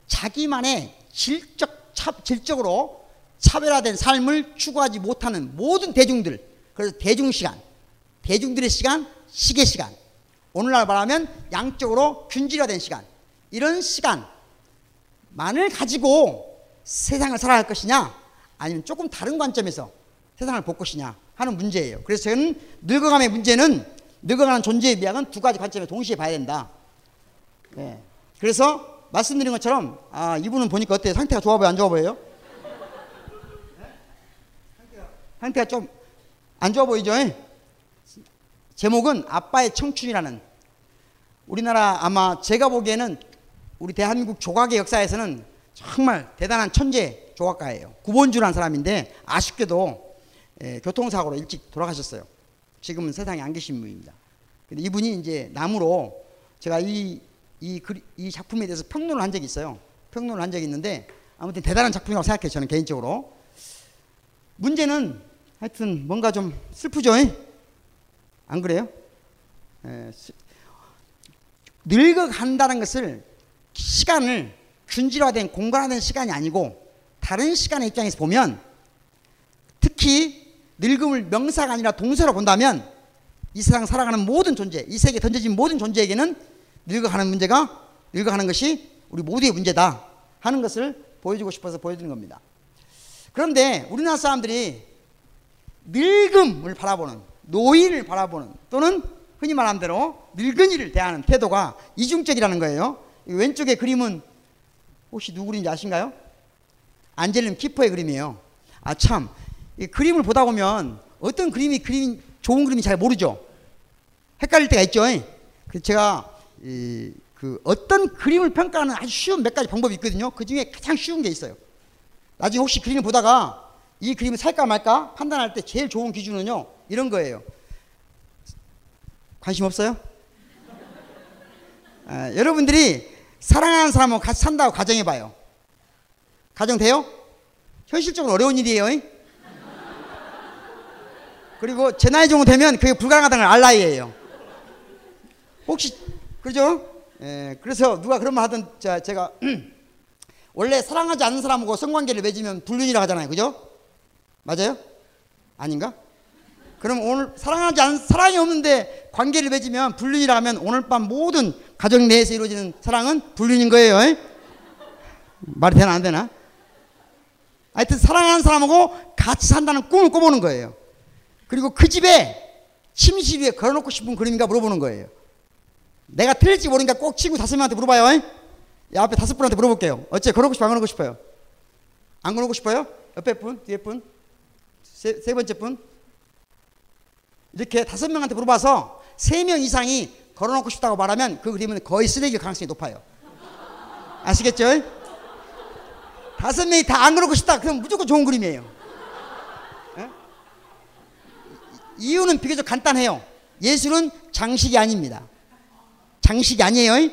자기만의 질적 차, 질적으로 차별화된 삶을 추구하지 못하는 모든 대중들 그래서 대중 시간, 대중들의 시간, 시계 시간. 오늘날 말하면 양적으로 균질화된 시간. 이런 시간만을 가지고 세상을 살아갈 것이냐, 아니면 조금 다른 관점에서 세상을 볼 것이냐 하는 문제예요. 그래서 저는 늙어감의 문제는 늙어가는 존재의 미학은 두 가지 관점에 동시에 봐야 된다. 네. 그래서 말씀드린 것처럼 아 이분은 보니까 어때요? 상태가 좋아 보여 안 좋아 보여요? 상태가 좀 안 좋아 보이죠? 제목은 아빠의 청춘이라는 우리나라 아마 제가 보기에는 우리 대한민국 조각의 역사에서는 정말 대단한 천재 조각가예요. 구본주라는 사람인데 아쉽게도 예, 교통사고로 일찍 돌아가셨어요. 지금은 세상에 안 계신 분입니다. 근데 이분이 이제 나무로 제가 이, 이, 이 작품에 대해서 평론을 한 적이 있어요. 평론을 한 적이 있는데 아무튼 대단한 작품이라고 생각해요. 저는 개인적으로. 문제는 하여튼 뭔가 좀 슬프죠? 안 그래요? 에, 늙어간다는 것을 시간을 균질화된 공간화된 시간이 아니고 다른 시간의 입장에서 보면 특히 늙음을 명사가 아니라 동사로 본다면 이 세상 살아가는 모든 존재, 이 세계에 던져진 모든 존재에게는 늙어가는 문제가 늙어가는 것이 우리 모두의 문제다 하는 것을 보여주고 싶어서 보여드린 겁니다. 그런데 우리나라 사람들이 늙음을 바라보는 노인을 바라보는 또는 흔히 말하는 대로 늙은이를 대하는 태도가 이중적이라는 거예요. 이 왼쪽의 그림은 혹시 누구 그림인지 아신가요? 안젤린 키퍼의 그림이에요. 아 참, 이 그림을 보다 보면 어떤 그림이 그림 좋은 그림이 잘 모르죠. 헷갈릴 때가 있죠. 그래서 제가 이, 그 어떤 그림을 평가하는 아주 쉬운 몇 가지 방법이 있거든요. 그 중에 가장 쉬운 게 있어요. 나중에 혹시 그림을 보다가 이 그림을 살까 말까 판단할 때 제일 좋은 기준은요. 이런 거예요. 관심 없어요? 아, 여러분들이 사랑하는 사람하고 같이 산다고 가정해 봐요. 가정 돼요? 현실적으로 어려운 일이에요. 그리고 제 나이 정도 되면 그게 불가능하다는 걸 알 나이에요. 혹시 그러죠? 예, 그래서 누가 그런 말 하던 자, 제가 원래 사랑하지 않는 사람하고 성관계를 맺으면 불륜이라고 하잖아요. 그죠? 맞아요? 아닌가? 그럼 오늘 사랑하지 않은 사랑이 없는데 관계를 맺으면 불륜이라 하면 오늘 밤 모든 가정 내에서 이루어지는 사랑은 불륜인 거예요. 에? 말이 되나 안 되나? 하여튼 사랑하는 사람하고 같이 산다는 꿈을 꿔보는 거예요. 그리고 그 집에 침실 위에 걸어놓고 싶은 그림인가 물어보는 거예요. 내가 틀릴지 모르니까 꼭 친구 다섯 명한테 물어봐요. 에? 야, 앞에 다섯 분한테 물어볼게요. 어째 걸어놓고 싶어, 안 걸어놓고 싶어요? 안 걸어놓고 싶어요? 옆에 분, 뒤에 분, 세, 세 번째 분. 이렇게 다섯 명한테 물어봐서 세 명 이상이 걸어놓고 싶다고 말하면 그 그림은 거의 쓰레기일 가능성이 높아요. 아시겠죠? 다섯 명이 다안 걸어놓고 싶다. 그럼 무조건 좋은 그림이에요. 에? 이유는 비교적 간단해요. 예술은 장식이 아닙니다. 장식이 아니에요.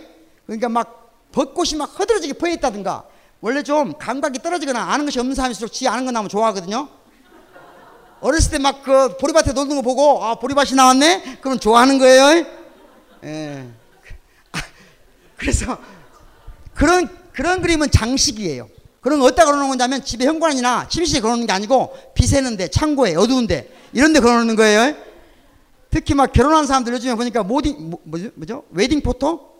그러니까 막 벚꽃이 막 허드러지게 퍼 있다든가 원래 좀 감각이 떨어지거나 아는 것이 없는 사람일수록 지 아는 것 나면 좋아하거든요. 어렸을 때 막 그 보리밭에 놀는 거 보고 아 보리밭이 나왔네? 그럼 좋아하는 거예요. 예. 그래서 그런 그런 그림은 장식이에요. 그런 거 어디다 걸어놓는 거냐면 집에 현관이나 침실에 걸어놓는 게 아니고 비새는데 창고에 어두운데 이런 데 걸어놓는 거예요. 특히 막 결혼한 사람들 요즘에 보니까 모딩 뭐, 뭐죠? 뭐죠? 웨딩 포토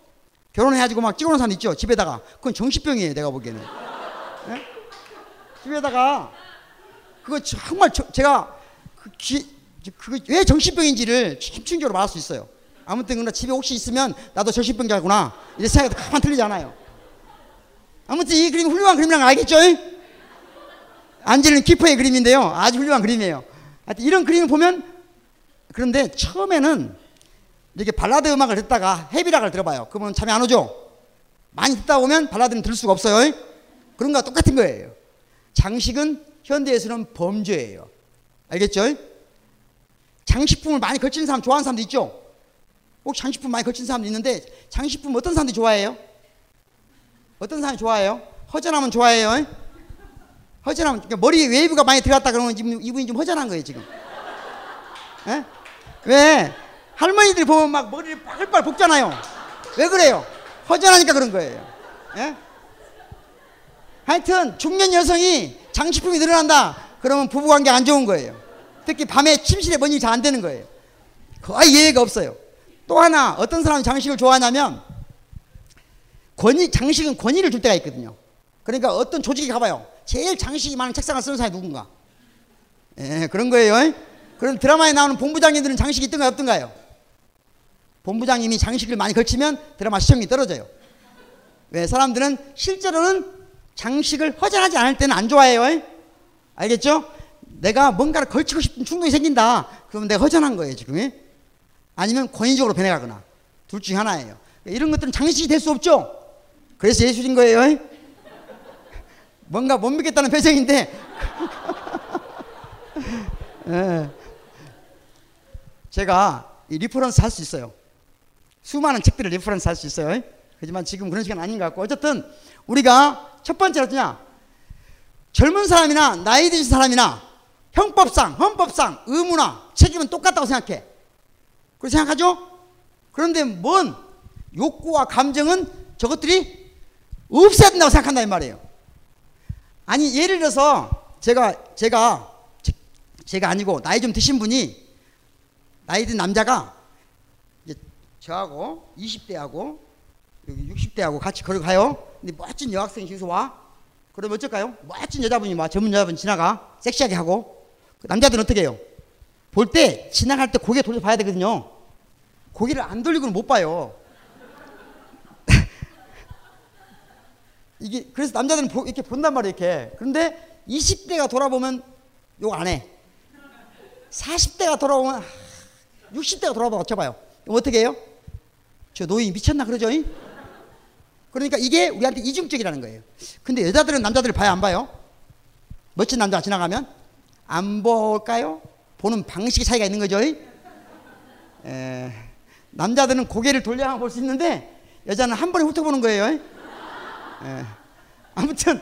결혼해가지고 막 찍어놓은 사람 있죠 집에다가 그건 정신병이에요 내가 보기에는 예? 집에다가 그거 정말 저, 제가 그 기, 그거 왜 정신병인지를 심층적으로 말할 수 있어요 아무튼 그러나 집에 혹시 있으면 나도 정신병자구나 이제 생각이 가만 틀리지 않아요 아무튼 이 그림 훌륭한 그림이라는 거 알겠죠? 안젤린 키퍼의 그림인데요 아주 훌륭한 그림이에요 하여튼 이런 그림을 보면 그런데 처음에는 이렇게 발라드 음악을 듣다가 헤비락을 들어봐요. 그러면 잠이 안 오죠? 많이 듣다 보면 발라드는 들을 수가 없어요. 그런 거와 똑같은 거예요. 장식은 현대에서는 범죄예요. 알겠죠? 장식품을 많이 걸치는 사람 좋아하는 사람도 있죠? 꼭 장식품 많이 걸치는 사람도 있는데 장식품 어떤 사람들이 좋아해요? 어떤 사람이 좋아해요? 허전하면 좋아해요. 허전하면 그러니까 머리에 웨이브가 많이 들어갔다 그러면 지금 이분이 좀 허전한 거예요 지금. 에? 왜? 할머니들 보면 막 머리를 빨빨 볶잖아요. 왜 그래요? 허전하니까 그런 거예요. 예? 하여튼 중년 여성이 장식품이 늘어난다. 그러면 부부관계 안 좋은 거예요. 특히 밤에 침실에 먼지 잘안 되는 거예요. 거의 예외가 없어요. 또 하나 어떤 사람이 장식을 좋아하냐면 권위 장식은 권위를 줄 때가 있거든요. 그러니까 어떤 조직에 가봐요. 제일 장식이 많은 책상을 쓰는 사람이 누군가. 예, 그런 거예요. 그럼 드라마에 나오는 본부장님들은 장식이 있던가요, 없던가요? 본부장님이 장식을 많이 걸치면 드라마 시청이 떨어져요. 왜? 사람들은 실제로는 장식을 허전하지 않을 때는 안 좋아해요. 알겠죠? 내가 뭔가를 걸치고 싶은 충동이 생긴다. 그러면 내가 허전한 거예요, 지금. 아니면 권위적으로 변해가거나. 둘 중에 하나예요. 이런 것들은 장식이 될 수 없죠? 그래서 예술인 거예요. 뭔가 못 믿겠다는 표정인데. 예. 제가 이 reference 할 수 있어요. 수많은 책들을 reference 할 수 있어요. 하지만 지금 그런 시간 아닌 것 같고 어쨌든 우리가 첫 번째로 어냐 젊은 사람이나 나이 드신 사람이나 형법상 헌법상 의무나 책임은 똑같다고 생각해. 그렇게 생각하죠? 그런데 뭔 욕구와 감정은 저것들이 없애야 된다고 생각한다 이 말이에요. 아니 예를 들어서 제가 제가 제가 아니고 나이 좀 드신 분이 나이 든 남자가 이제 저하고 20대하고 여기 60대하고 같이 걸어가요. 근데 멋진 여학생이 여기서 와. 그러면 어쩔까요? 멋진 여자분이 와. 전문 여자분 지나가. 섹시하게 하고. 그 남자들은 어떻게 해요? 볼 때 지나갈 때 고개 돌려 봐야 되거든요. 고개를 안 돌리고는 못 봐요. 이게 그래서 남자들은 보- 이렇게 본단 말이에요, 이렇게. 그런데 20대가 돌아보면 욕 안 해. 40대가 돌아오면 60대가 돌아보면 어쩌봐요. 어떻게 해요? 저 노인 미쳤나 그러죠? 잉? 그러니까 이게 우리한테 이중적이라는 거예요. 근데 여자들은 남자들을 봐야 안 봐요? 멋진 남자가 지나가면 안 볼까요? 보는 방식의 차이가 있는 거죠. 잉? 에, 남자들은 고개를 돌려야 볼 수 있는데 여자는 한 번에 훑어보는 거예요. 잉? 에, 아무튼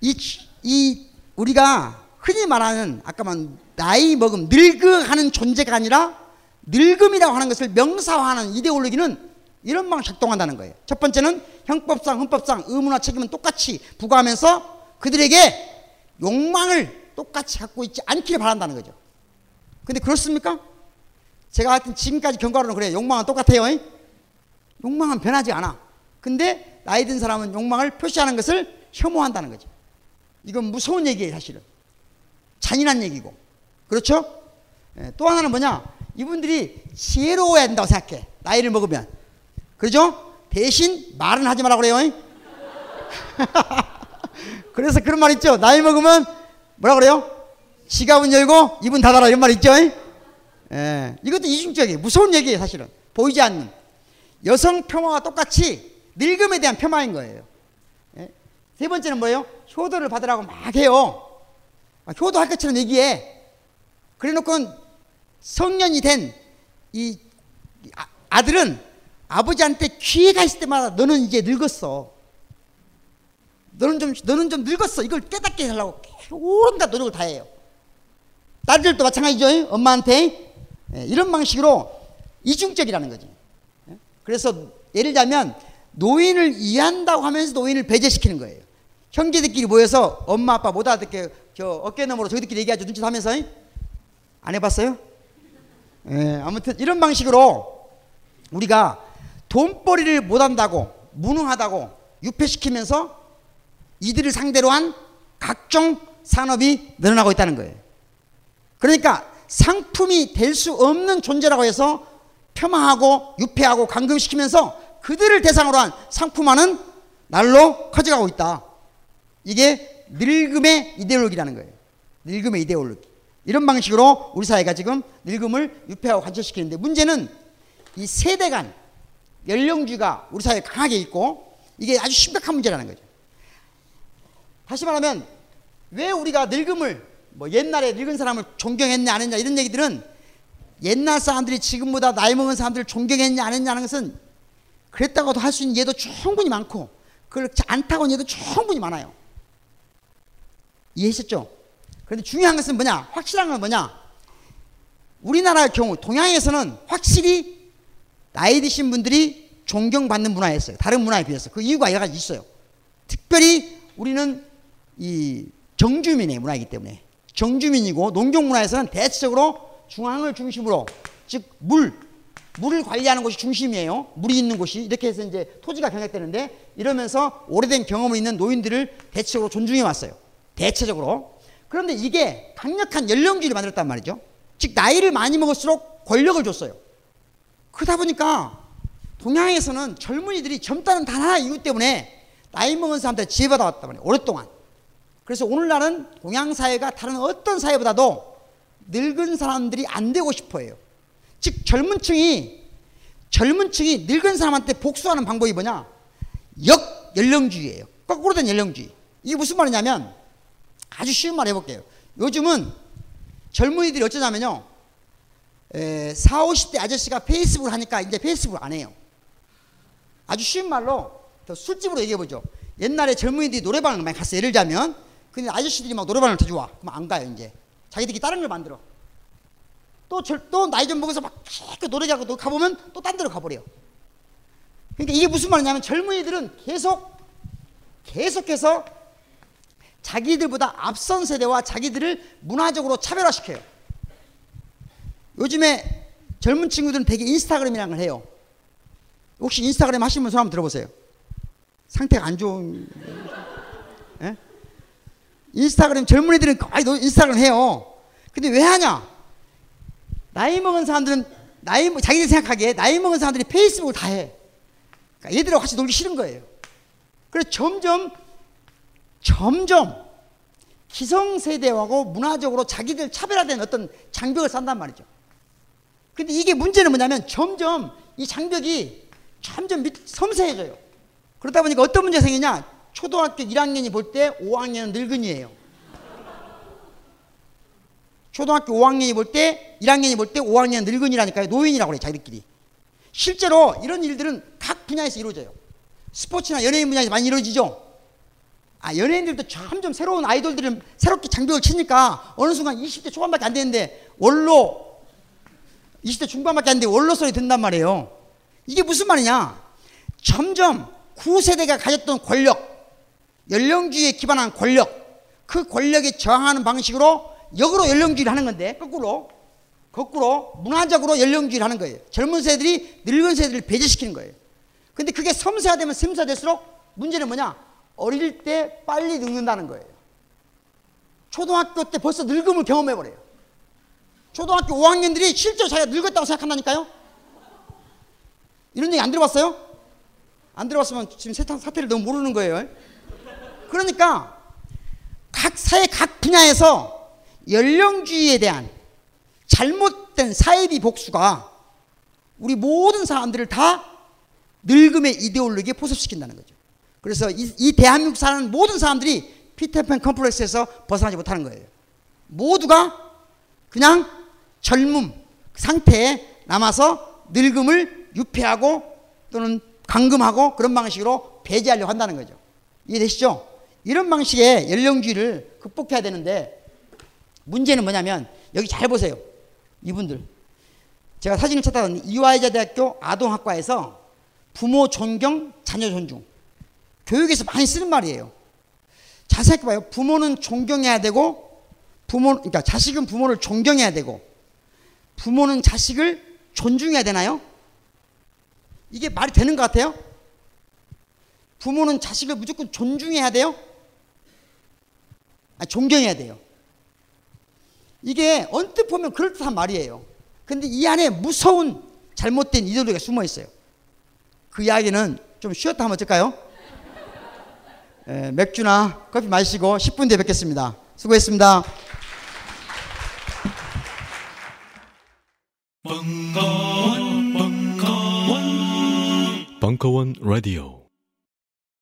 이, 이 우리가 흔히 말하는 아까 만 나이 먹음 늙어가는 존재가 아니라 늙음이라고 하는 것을 명사화하는 이데올로기는 이런 방식 작동한다는 거예요. 첫 번째는 형법상 헌법상 의무나 책임은 똑같이 부과하면서 그들에게 욕망을 똑같이 갖고 있지 않기를 바란다는 거죠. 근데 그렇습니까? 제가 하여튼 지금까지 경과로는 그래요. 욕망은 똑같아요. 잉? 욕망은 변하지 않아. 근데 나이 든 사람은 욕망을 표시하는 것을 혐오한다는 거죠. 이건 무서운 얘기예요, 사실은. 잔인한 얘기고. 그렇죠? 예, 또 하나는 뭐냐? 이분들이 지혜로워야 된다고 생각해. 나이를 먹으면. 그죠? 대신 말은 하지 말라고 그래요. 잉? 그래서 그런 말 있죠. 나이 먹으면 뭐라 그래요? 지갑은 열고 입은 닫아라 이런 말 있죠. 잉? 예, 이것도 이중적이에요. 무서운 얘기예요, 사실은. 보이지 않는. 여성 폄하와 똑같이 늙음에 대한 폄하인 거예요. 예? 세 번째는 뭐예요? 효도를 받으라고 막 해요. 아, 효도할 것처럼 얘기해. 그래 놓고 성년이 된 이 아들은 아버지한테 기회가 있을 때마다 너는 이제 늙었어. 너는 좀, 너는 좀 늙었어. 이걸 깨닫게 하려고 온갖 노력을 다 해요. 딸들도 마찬가지죠. 엄마한테. 예, 이런 방식으로 이중적이라는 거지. 예? 그래서 예를 들자면 노인을 이해한다고 하면서 노인을 배제시키는 거예요. 형제들끼리 모여서 엄마 아빠 못 알아듣게 저 어깨 너머로 저희들끼리 얘기하죠. 눈짓 하면서 안 해봤어요? 예, 아무튼 이런 방식으로 우리가 돈벌이를 못한다고 무능하다고 유폐시키면서 이들을 상대로 한 각종 산업이 늘어나고 있다는 거예요. 그러니까 상품이 될 수 없는 존재라고 해서 폄하하고 유폐하고 감금시키면서 그들을 대상으로 한 상품화는 날로 커져가고 있다. 이게 늙음의 이데올로기라는 거예요. 늙음의 이데올로기. 이런 방식으로 우리 사회가 지금 늙음을 유폐하고 관철시키는데 문제는 이 세대 간 연령주의가 우리 사회에 강하게 있고 이게 아주 심각한 문제라는 거죠. 다시 말하면 왜 우리가 늙음을 뭐 옛날에 늙은 사람을 존경했냐 안 했냐 이런 얘기들은 옛날 사람들이 지금보다 나이 먹은 사람들을 존경했냐 안 했냐 하는 것은 그랬다고도 할 수 있는 예도 충분히 많고 그렇지 않다고 하는 예도 충분히 많아요. 이해하셨죠? 그런데 중요한 것은 뭐냐? 확실한 건 뭐냐? 우리나라의 경우 동양에서는 확실히 나이 드신 분들이 존경받는 문화였어요. 다른 문화에 비해서. 그 이유가 여러 가지 있어요. 특별히 우리는 이 정주민의 문화이기 때문에 정주민이고 농경 문화에서는 대체적으로 중앙을 중심으로 즉 물, 물을 관리하는 곳이 중심이에요. 물이 있는 곳이 이렇게 해서 이제 토지가 경작되는데 이러면서 오래된 경험을 있는 노인들을 대체적으로 존중해 왔어요. 대체적으로. 그런데 이게 강력한 연령주의를 만들었단 말이죠. 즉 나이를 많이 먹을수록 권력을 줬어요. 그러다 보니까 동양에서는 젊은이들이 젊다는 단 하나 이유 때문에 나이 먹은 사람들 지혜받아 왔단 말이에요. 오랫동안. 그래서 오늘날은 동양 사회가 다른 어떤 사회보다도 늙은 사람들이 안 되고 싶어 해요. 즉 젊은 층이 젊은 층이 늙은 사람한테 복수하는 방법이 뭐냐? 역 연령주의예요. 거꾸로 된 연령주의. 이게 무슨 말이냐면 아주 쉬운 말 해볼게요. 요즘은 젊은이들이 어쩌냐면요. 에, 4, 50대 아저씨가 페이스북을 하니까 이제 페이스북을 안 해요. 아주 쉬운 말로 더 술집으로 얘기해보죠. 옛날에 젊은이들이 노래방을 많이 갔어요. 예를 들자면. 근데 아저씨들이 막 노래방을 더 좋아. 그럼 안 가요, 이제. 자기들끼리 다른 걸 만들어. 또, 절, 또 나이 좀 먹어서 막 계속 노래자고 또 가보면 또 딴 데로 가버려. 그러니까 이게 무슨 말이냐면 젊은이들은 계속, 계속해서 자기들보다 앞선 세대와 자기들을 문화적으로 차별화시켜요. 요즘에 젊은 친구들은 되게 인스타그램이라는 걸 해요. 혹시 인스타그램 하시는 분 손 한번 들어보세요. 상태가 안 좋은. 예? 인스타그램 젊은이들은 거의 너 인스타그램 해요. 근데 왜 하냐? 나이 먹은 사람들은 나이 먹- 자기들 생각하기에 나이 먹은 사람들이 페이스북을 다 해. 그러니까 얘들하고 같이 놀기 싫은 거예요. 그래서 점점 점점 기성세대하고 문화적으로 자기들 차별화된 어떤 장벽을 쌓는단 말이죠. 근데 이게 문제는 뭐냐면 점점 이 장벽이 점점 밑, 섬세해져요. 그러다 보니까 어떤 문제가 생기냐? 초등학교 1학년이 볼 때 5학년은 늙은이에요. 초등학교 5학년이 볼 때 1학년이 볼 때 5학년 늙은이라니까요. 노인이라고 그래 자기들끼리. 실제로 이런 일들은 각 분야에서 이루어져요. 스포츠나 연예인 분야에서 많이 이루어지죠. 아 연예인들도 점점 새로운 아이돌들은 새롭게 장벽을 치니까 어느 순간 20대 초반밖에 안 되는데 원로 20대 중반밖에 안 되는데 원로 소리 듣는단 말이에요. 이게 무슨 말이냐? 점점 9세대가 가졌던 권력, 연령주의에 기반한 권력, 그 권력에 저항하는 방식으로 역으로 연령주의를 하는 건데 거꾸로 거꾸로 문화적으로 연령주의를 하는 거예요. 젊은 세대들이 늙은 세대를 배제시키는 거예요. 근데 그게 섬세화되면 섬세화될수록 문제는 뭐냐? 어릴 때 빨리 늙는다는 거예요. 초등학교 때 벌써 늙음을 경험해 버려요. 초등학교 5학년들이 실제로 자기가 늙었다고 생각한다니까요? 이런 얘기 안 들어봤어요? 안 들어봤으면 지금 세상 사태를 너무 모르는 거예요. 그러니까 각 사회 각 분야에서 연령주의에 대한 잘못된 사회비 복수가 우리 모든 사람들을 다 늙음의 이데올로기에 포섭시킨다는 거죠. 그래서 이, 이 대한민국 사는 모든 사람들이 피터팬 컴플렉스에서 벗어나지 못하는 거예요. 모두가 그냥 젊음 상태에 남아서 늙음을 유폐하고 또는 감금하고 그런 방식으로 배제하려고 한다는 거죠. 이해되시죠? 이런 방식의 연령주의를 극복해야 되는데 문제는 뭐냐면 여기 잘 보세요. 이분들. 제가 사진을 찾아봤는데 이화여자 대학교 아동학과에서 부모 존경, 자녀 존중. 교육에서 많이 쓰는 말이에요. 잘 생각해봐요. 부모는 존경해야 되고, 부모, 그러니까 자식은 부모를 존경해야 되고, 부모는 자식을 존중해야 되나요? 이게 말이 되는 것 같아요? 부모는 자식을 무조건 존중해야 돼요? 아, 존경해야 돼요. 이게 언뜻 보면 그럴듯한 말이에요. 근데 이 안에 무서운 잘못된 이데올로기가 숨어 있어요. 그 이야기는 좀 쉬었다 하면 어떨까요? 에, 맥주나 커피 마시고 10분 뒤에 뵙겠습니다. 수고했습니다. 벙커원, 벙커원, 벙커원 라디오.